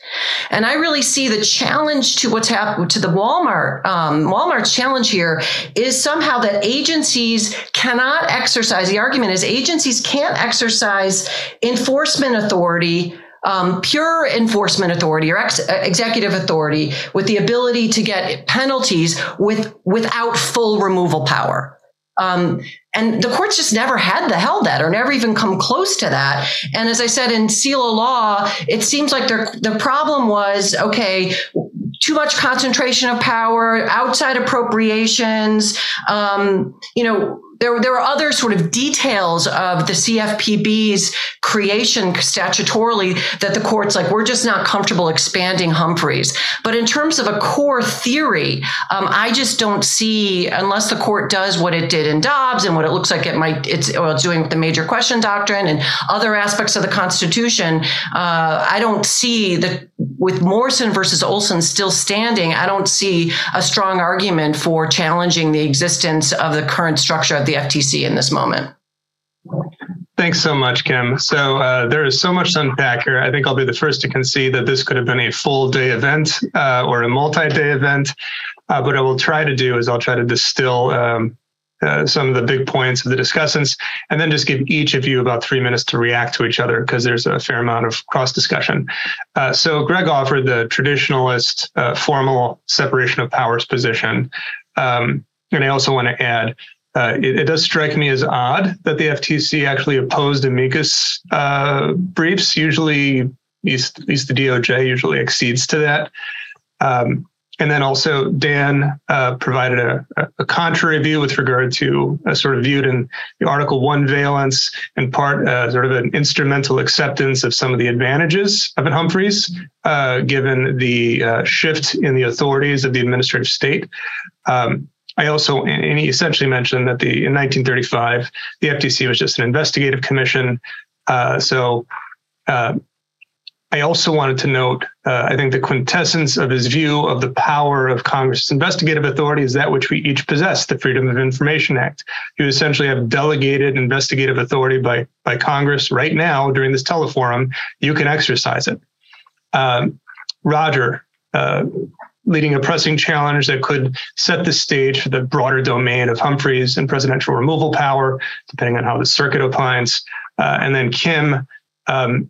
And I really see the challenge to what's happened to the Walmart. Um, challenge here is somehow that agencies cannot exercise. The argument is agencies can't exercise enforcement authority um, pure enforcement authority or ex- executive authority with the ability to get penalties with without full removal power. Um, and the courts just never had the held that or never even come close to that. And as I said in of law, it seems like the problem was okay, too much concentration of power, outside appropriations, um, you know, there, there were other sort of details of the CFPB's creation statutorily that the courts like, we're just not comfortable expanding Humphreys. But in terms of a core theory, um, I just don't see, unless the court does what it did in Dobbs and what it looks like it might, it's, well, it's doing with the major question doctrine and other aspects of the Constitution. Uh, I don't see that with Morrison versus Olson still standing, I don't see a strong argument for challenging the existence of the current structure the FTC in this moment. Thanks so much, Kim. So uh, there is so much to unpack here. I think I'll be the first to concede that this could have been a full day event uh, or a multi-day event. Uh, what I will try to do is I'll try to distill um, uh, some of the big points of the discussants, and then just give each of you about three minutes to react to each other because there's a fair amount of cross discussion. Uh, so Greg offered the traditionalist uh, formal separation of powers position. Um, and I also want to add uh, it, it, does strike me as odd that the FTC actually opposed amicus uh, briefs. Usually, at least, the DOJ usually exceeds to that. Um, and then also, Dan uh, provided a, a, contrary view with regard to a sort of viewed in the Article 1 valence, in part uh, sort of an instrumental acceptance of some of the advantages of an Humphreys, uh, given the shift in the authorities of the administrative state. Um, I also, and he essentially mentioned that the in 1935 the FTC was just an investigative commission. Uh, so uh, I also wanted to note, uh, I think the quintessence of his view of the power of Congress's investigative authority is that which we each possess, the Freedom of Information Act. You essentially have delegated investigative authority by by Congress right now during this teleforum. You can exercise it. Um, Roger, uh, leading a pressing challenge that could set the stage for the broader domain of Humphreys and presidential removal power, depending on how the circuit opines. Uh, and then Kim, um,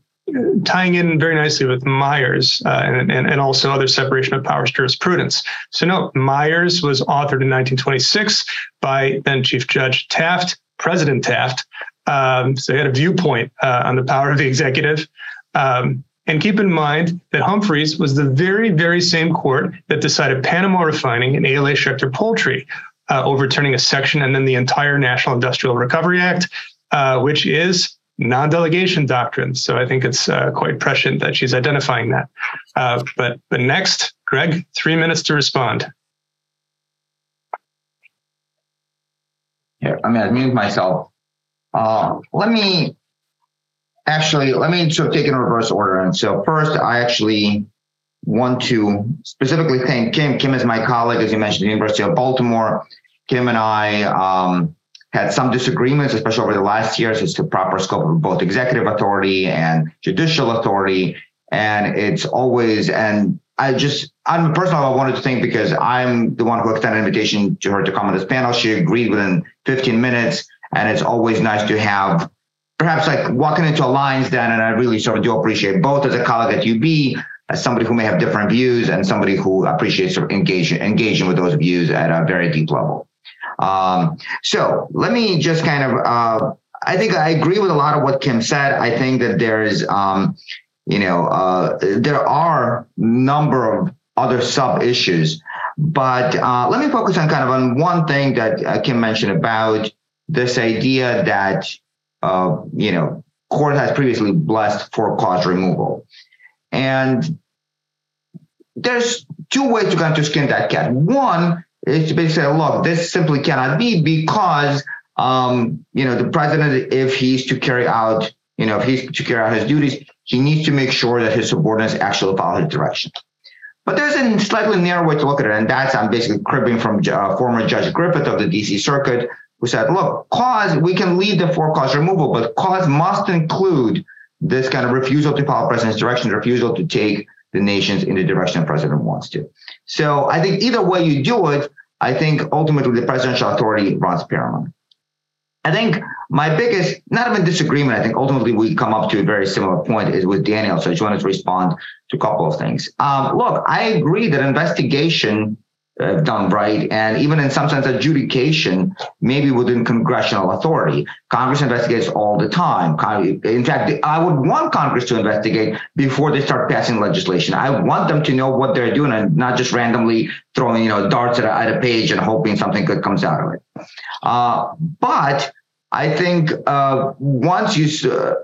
tying in very nicely with Myers uh, and, and, and, also other separation of powers jurisprudence. So, no, Myers was authored in 1926 by then Chief Judge Taft, President Taft. Um, so, he had a viewpoint uh, on the power of the executive. Um, and keep in mind that Humphreys was the very, very same court that decided Panama refining and ALA Schechter poultry, uh, overturning a section and then the entire National Industrial Recovery Act, uh, which is non-delegation doctrine. So I think it's uh, quite prescient that she's identifying that. Uh, but but next, Greg, three minutes to respond. Yeah, I mean, I mute myself. Uh, let me actually, let me sort of take in reverse order. And so first, I actually want to specifically thank Kim. Kim is my colleague, as you mentioned, the University of Baltimore. Kim and I um, had some disagreements, especially over the last years, as to proper scope of both executive authority and judicial authority. And it's always, and I just, I'm personal, I wanted to thank because I'm the one who extended an invitation to her to come on this panel. She agreed within 15 minutes. And it's always nice to have perhaps like walking into alliance then, and I really sort of do appreciate both as a colleague at UB, as somebody who may have different views, and somebody who appreciates sort of engaging engaging with those views at a very deep level. Um, so let me just kind of, uh, I think I agree with a lot of what Kim said. I think that there's, um, you know, uh, there are number of other sub issues, but uh, let me focus on kind of on one thing that uh, Kim mentioned about this idea that uh, you know, court has previously blessed for cause removal. And there's two ways to kind of skin that cat. One is to basically say, look, this simply cannot be because, um, you know, the president, if he's to carry out, you know, if he's to carry out his duties, he needs to make sure that his subordinates actually follow his direction. But there's a slightly narrow way to look at it, and that's I'm basically cribbing from uh, former Judge Griffith of the D.C. Circuit, who said, look, cause, we can leave the for cause removal, but cause must include this kind of refusal to follow president's direction, refusal to take the nations in the direction the president wants to. So I think either way you do it, I think ultimately the presidential authority runs paramount. I think my biggest, not even disagreement, I think ultimately we come up to a very similar point is with Daniel. So I just wanted to respond to a couple of things. Um, look, I agree that investigation uh, done right, and even in some sense, adjudication, maybe within congressional authority. Congress investigates all the time. In fact, I would want Congress to investigate before they start passing legislation. I want them to know what they're doing and not just randomly throwing, you know, darts at a, at a page and hoping something good comes out of it. Uh, but I think uh, once you uh,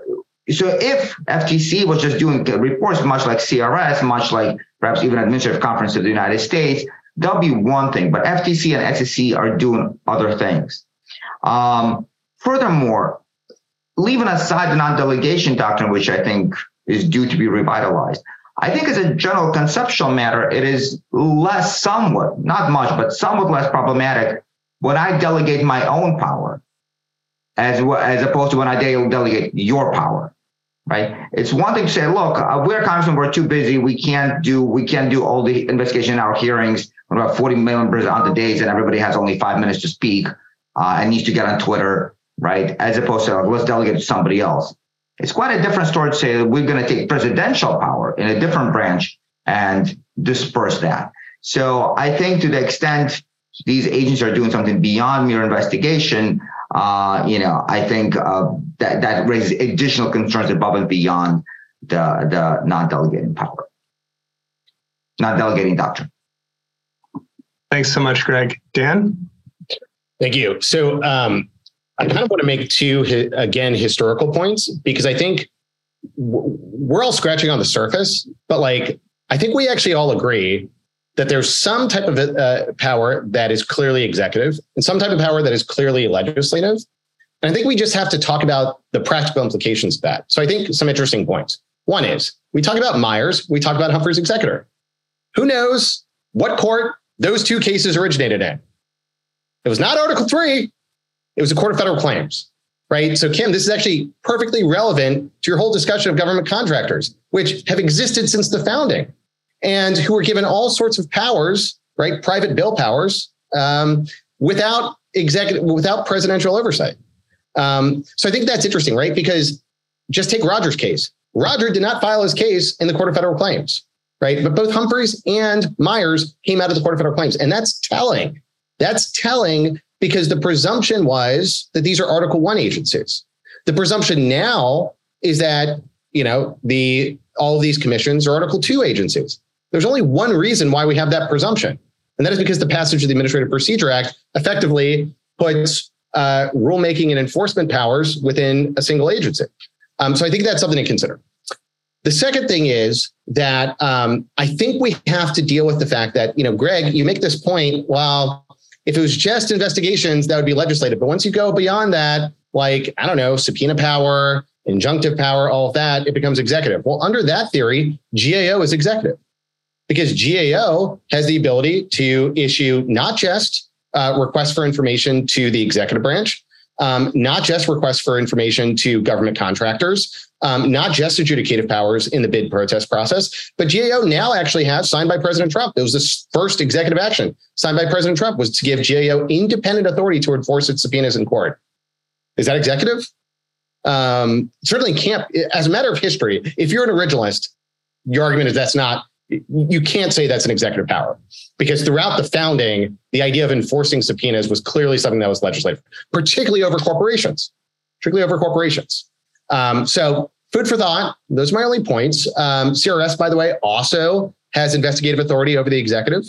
so if FTC was just doing reports much like CRS, much like perhaps even Administrative Conference of the United States, that'll be one thing, but FTC and SEC are doing other things. Um, furthermore, leaving aside the non-delegation doctrine, which I think is due to be revitalized, I think as a general conceptual matter, it is less somewhat, not much, but somewhat less problematic when I delegate my own power as as opposed to when I delegate your power, right? It's one thing to say, look, uh, we're congressmen, we're too busy, we can't do we can't do all the investigation in our hearings. About 40 members on the days, and everybody has only five minutes to speak uh, and needs to get on Twitter, right? As opposed to let's delegate to somebody else. It's quite a different story to say we're going to take presidential power in a different branch and disperse that. So I think to the extent these agents are doing something beyond mere investigation, uh, you know, I think uh, that that raises additional concerns above and beyond the the non-delegating power, non-delegating doctrine. Thanks so much, Greg. Dan. Thank you. So um, I kind of want to make two again historical points because I think we're all scratching on the surface, but like I think we actually all agree that there's some type of uh, power that is clearly executive and some type of power that is clearly legislative. And I think we just have to talk about the practical implications of that. So I think some interesting points. One is we talk about Myers, we talk about Humphrey's executor. Who knows what court those two cases originated in? It was not Article 3, it was a court of federal claims, right? So, Kim, this is actually perfectly relevant to your whole discussion of government contractors, which have existed since the founding and who were given all sorts of powers, right? Private bill powers um, without executive, without presidential oversight. Um, so I think that's interesting, right? Because just take Rogers' case. Roger did not file his case in the Court of Federal Claims, right? But both Humphreys and Myers came out of the Court of Federal Claims. And that's telling. That's telling because the presumption was that these are Article One agencies. The presumption now is that, you know, the all of these commissions are Article Two agencies. There's only one reason why we have that presumption, and that is because the passage of the Administrative Procedure Act effectively puts uh, rulemaking and enforcement powers within a single agency. Um, so I think that's something to consider. The second thing is that um, I think we have to deal with the fact that, you know, Greg, you make this point, well, if it was just investigations, that would be legislative. But once you go beyond that, like, I don't know, subpoena power, injunctive power, all of that, it becomes executive. Well, under that theory, GAO is executive because GAO has the ability to issue not just uh, requests for information to the executive branch, um, not just requests for information to government contractors, um, not just adjudicative powers in the bid protest process, but GAO now actually has signed by President Trump. It was the first executive action signed by President Trump was to give GAO independent authority to enforce its subpoenas in court. Is that executive? Um, certainly can't. As a matter of history, if you're an originalist, your argument is that's not you can't say that's an executive power because throughout the founding, the idea of enforcing subpoenas was clearly something that was legislative, particularly over corporations, particularly over corporations. Um, so, food for thought. Those are my only points. Um, CRS, by the way, also has investigative authority over the executive,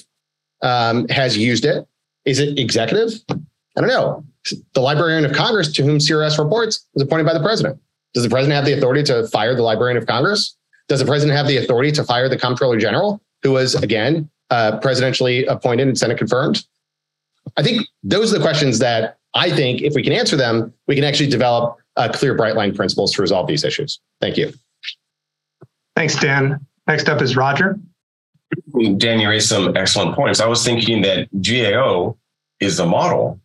um, has used it. Is it executive? I don't know. The Librarian of Congress, to whom CRS reports, is appointed by the president. Does the president have the authority to fire the Librarian of Congress? Does the president have the authority to fire the comptroller general, who was again uh, presidentially appointed and Senate confirmed? I think those are the questions that I think if we can answer them, we can actually develop uh, clear, bright line principles to resolve these issues. Thank you. Thanks, Dan. Next up is Roger. Dan, you raised some excellent points. I was thinking that GAO is the model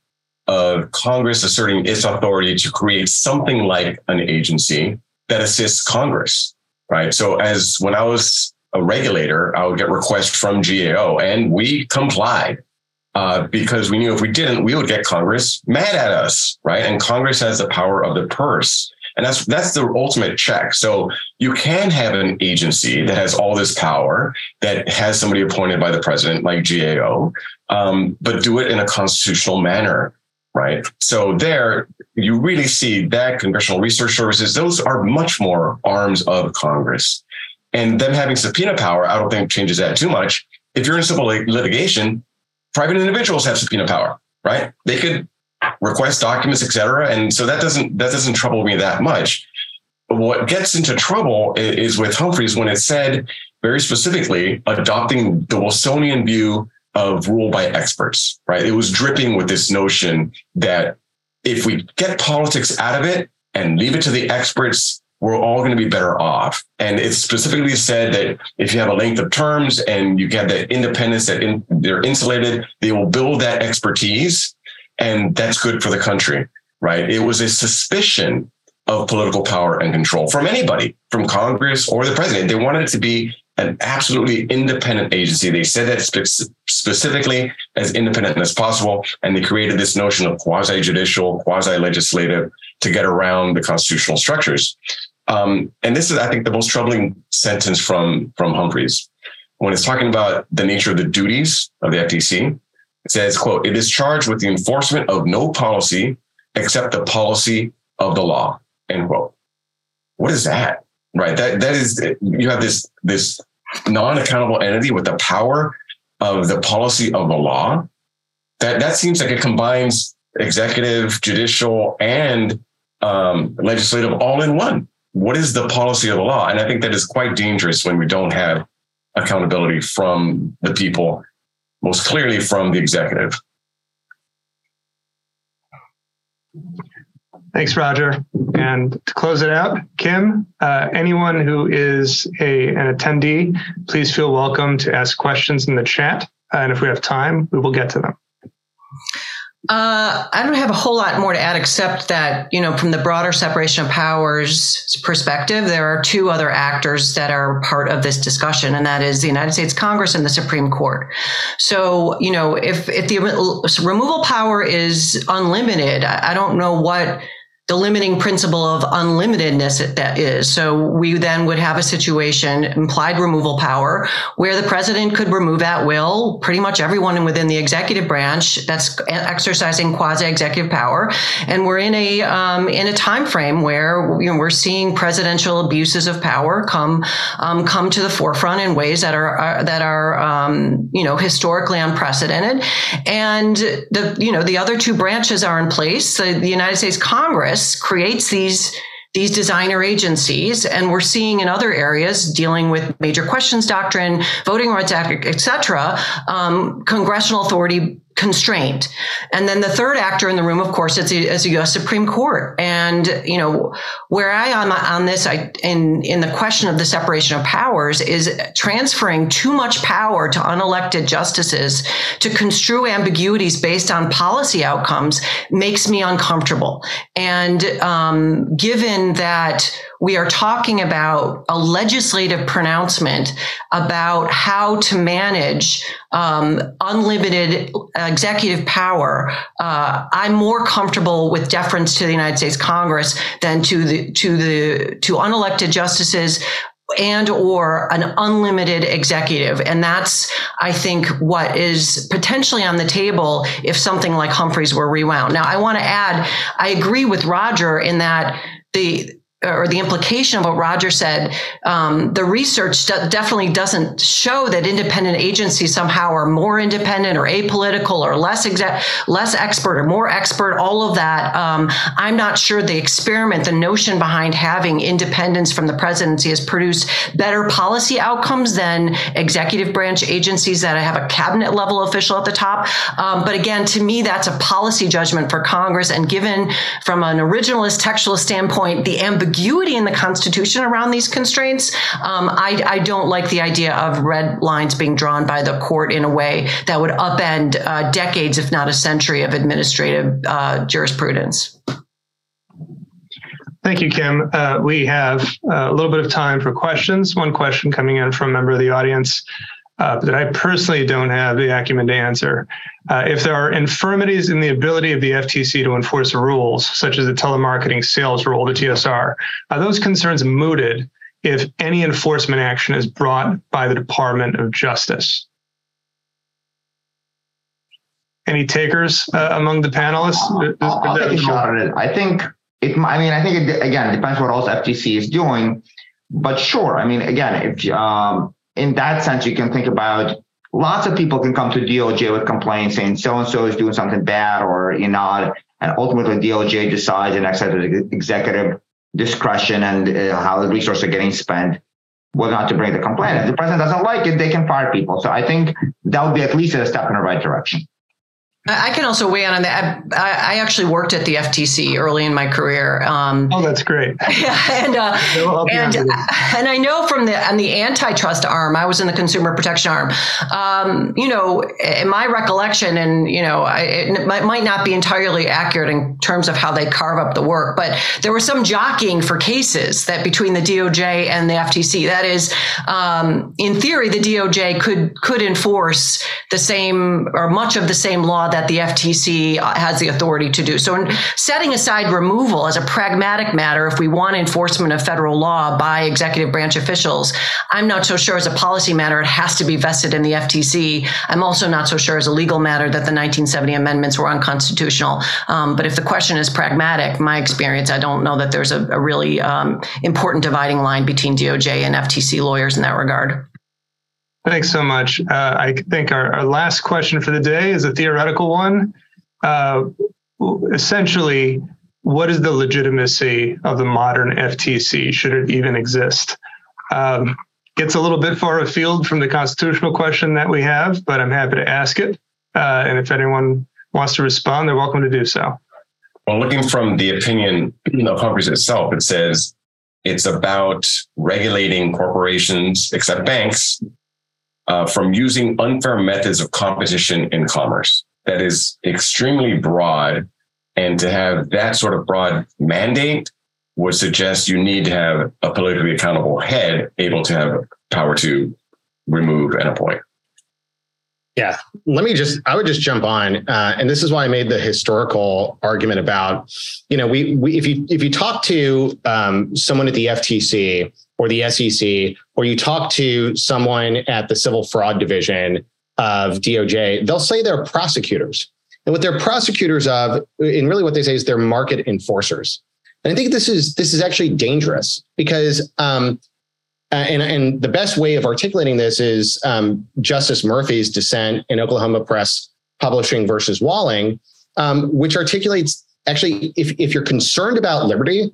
of Congress asserting its authority to create something like an agency that assists Congress right? So as when I was a regulator, I would get requests from GAO, and we complied uh, because we knew if we didn't, we would get Congress mad at us, right? And Congress has the power of the purse. And that's that's the ultimate check. So you can have an agency that has all this power, that has somebody appointed by the president, like GAO, um, but do it in a constitutional manner right? So there you really see that congressional research services, those are much more arms of Congress. And them having subpoena power, I don't think changes that too much. If you're in civil litigation, private individuals have subpoena power, right? They could request documents, et cetera. And so that doesn't that doesn't trouble me that much. What gets into trouble is with Humphreys when it said very specifically adopting the Wilsonian view of rule by experts, right? It was dripping with this notion that if we get politics out of it and leave it to the experts, we're all going to be better off. And it specifically said that if you have a length of terms and you get that independence that in, they're insulated, they will build that expertise, and that's good for the country. right? It was a suspicion of political power and control from anybody, from Congress or the president. They wanted it to be an absolutely independent agency. They said that spe- specifically as independent as possible, and they created this notion of quasi judicial, quasi legislative to get around the constitutional structures. Um, and this is, I think, the most troubling sentence from from Humphreys when it's talking about the nature of the duties of the FTC. It says, "quote It is charged with the enforcement of no policy except the policy of the law." End quote. What is that? Right. That that is you have this this non-accountable entity with the power of the policy of the law. That that seems like it combines executive, judicial, and um, legislative all in one. What is the policy of the law? And I think that is quite dangerous when we don't have accountability from the people, most clearly from the executive. Thanks, Roger. And to close it out, Kim, uh, anyone who is a, an attendee, please feel welcome to ask questions in the chat. And if we have time, we will get to them. Uh, I don't have a whole lot more to add except that, you know, from the broader separation of powers perspective, there are two other actors that are part of this discussion, and that is the United States Congress and the Supreme Court. So, you know, if, if the removal power is unlimited, I don't know what the limiting principle of unlimitedness that is. So we then would have a situation, implied removal power, where the president could remove at will pretty much everyone within the executive branch that's exercising quasi-executive power. And we're in a um, in a time frame where you know, we're seeing presidential abuses of power come um, come to the forefront in ways that are, are that are um, you know historically unprecedented. And the you know the other two branches are in place. The, the United States Congress creates these these designer agencies and we're seeing in other areas dealing with major questions doctrine voting rights act et cetera um, congressional authority constrained. And then the third actor in the room, of course, is is the U.S. Supreme Court. And you know where I am on this, I in in the question of the separation of powers is transferring too much power to unelected justices to construe ambiguities based on policy outcomes makes me uncomfortable. And um, given that we are talking about a legislative pronouncement about how to manage um, unlimited executive power, uh, I'm more comfortable with deference to the United States Congress than to the to the to unelected justices and or an unlimited executive. And that's i think what is potentially on the table if something like humphreys were rewound. Now i want to add i agree with roger in that the or the implication of what Roger said, um, the research definitely doesn't show that independent agencies somehow are more independent or apolitical or less exa- less expert or more expert. All of that, um, I'm not sure the experiment, the notion behind having independence from the presidency has produced better policy outcomes than executive branch agencies that have a cabinet level official at the top. Um, but again, to me, that's a policy judgment for Congress. And given from an originalist textualist standpoint, the ambiguity ambiguity in the Constitution around these constraints, um, I, I, don't like the idea of red lines being drawn by the court in a way that would upend uh, decades, if not a century, of administrative uh, jurisprudence. Thank you, Kim. Uh, we have uh, a little bit of time for questions. One question coming in from a member of the audience uh, that I personally don't have the acumen to answer. Uh, if there are infirmities in the ability of the FTC to enforce rules, such as the telemarketing sales rule, the TSR, are those concerns mooted if any enforcement action is brought by the Department of Justice? Any takers uh, among the panelists? I'll, I'll take a shot at it. I think it. I mean, I think it again depends what else FTC is doing, but sure. I mean, again, if um, in that sense, you can think about lots of people can come to DOJ with complaints saying so and so is doing something bad or you know, and ultimately DOJ decides and exercises executive discretion and uh, how the resources are getting spent whether not to bring the complaint. If the president doesn't like it, they can fire people. So I think that would be at least a step in the right direction. I can also weigh in on that. I, I, actually worked at the FTC early in my career. Um, oh, that's great. Yeah, and uh, and and I know from the on the antitrust arm, I was in the consumer protection arm. Um, you know, in my recollection, and you know, I, it might not be entirely accurate in terms of how they carve up the work, but there was some jockeying for cases that between the DOJ and the FTC. That is, um, in theory, the DOJ could could enforce the same or much of the same law that the FTC has the authority to do. So, setting aside removal as a pragmatic matter, if we want enforcement of federal law by executive branch officials, I'm not so sure as a policy matter it has to be vested in the FTC. I'm also not so sure as a legal matter that the 1970 amendments were unconstitutional. Um, but if the question is pragmatic, my experience, I don't know that there's a, a really um, important dividing line between DOJ and FTC lawyers in that regard. Thanks so much. Uh, I think our, our, last question for the day is a theoretical one. Uh, essentially, what is the legitimacy of the modern FTC? Should it even exist? Um, gets a little bit far afield from the constitutional question that we have, but I'm happy to ask it. Uh, and if anyone wants to respond, they're welcome to do so. Well, looking from the opinion of Congress itself, it says it's about regulating corporations, except banks, uh, from using unfair methods of competition in commerce. That is extremely broad. And to have that sort of broad mandate would suggest you need to have a politically accountable head able to have power to remove and appoint. Yeah, let me just, I would just jump on. Uh, and this is why I made the historical argument about, you know, we, we if you, if you talk to um, someone at the FTC or the SEC, or you talk to someone at the civil fraud division of DOJ, they'll say they're prosecutors. And what they're prosecutors of, and really what they say is they're market enforcers. And I think this is this is actually dangerous because um, and, and the best way of articulating this is um, Justice Murphy's dissent in Oklahoma Press Publishing versus Walling, um, which articulates actually if, if you're concerned about liberty,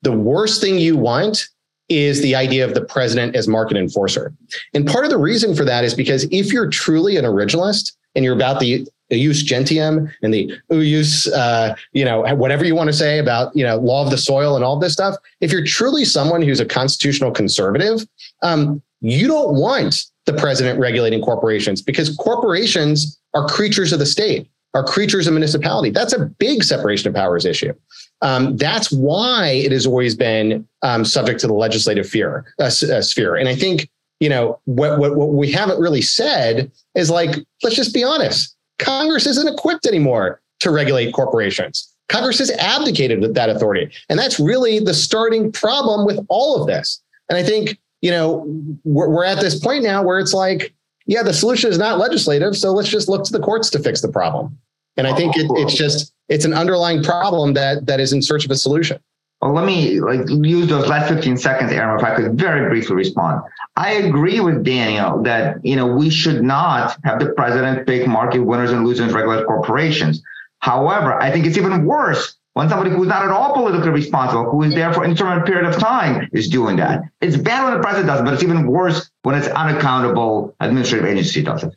the worst thing you want is the idea of the president as market enforcer. And part of the reason for that is because if you're truly an originalist and you're about the, jus gentium and the use, uh, you know, whatever you want to say about, you know, law of the soil and all this stuff, if you're truly someone who's a constitutional conservative, um, you don't want the president regulating corporations because corporations are creatures of the state, are creatures of municipality. That's a big separation of powers issue. Um, that's why it has always been um, subject to the legislative fear, uh, uh, sphere. And I think, you know, what, what, what we haven't really said is like, let's just be honest. Congress isn't equipped anymore to regulate corporations. Congress has abdicated that authority. And that's really the starting problem with all of this. And I think, you know, we're, we're at this point now where it's like, yeah, the solution is not legislative. So let's just look to the courts to fix the problem. And I think it, it's just it's an underlying problem that that is in search of a solution. Well, let me like use those last 15 seconds, Aram, if I could very briefly respond. I agree with Daniel that you know we should not have the president pick market winners and losers, regular corporations. However, I think it's even worse when somebody who's not at all politically responsible, who is there for an interim period of time, is doing that. It's bad when the president does but it's even worse when it's unaccountable administrative agency does it.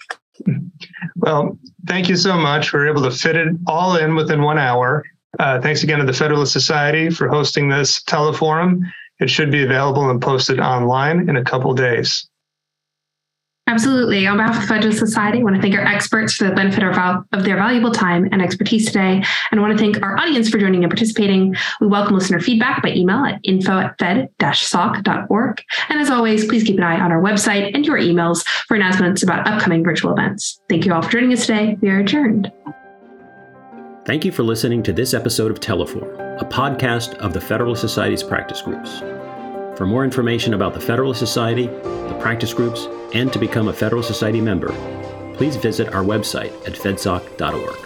Well, thank you so much. We are able to fit it all in within one hour. Uh, thanks again to the Federalist Society for hosting this teleforum. It should be available and posted online in a couple days. Absolutely. On behalf of Federalist Society, I want to thank our experts for the benefit of, of their valuable time and expertise today. And I want to thank our audience for joining and participating. We welcome listener feedback by email at info at fed-soc.org. And as always, please keep an eye on our website and your emails for announcements about upcoming virtual events. Thank you all for joining us today. We are adjourned. Thank you for listening to this episode of Teleforum, a podcast of the Federalist Society's practice groups. For more information about the Federalist Society, the practice groups, and to become a Federalist Society member, please visit our website at fedsoc.org.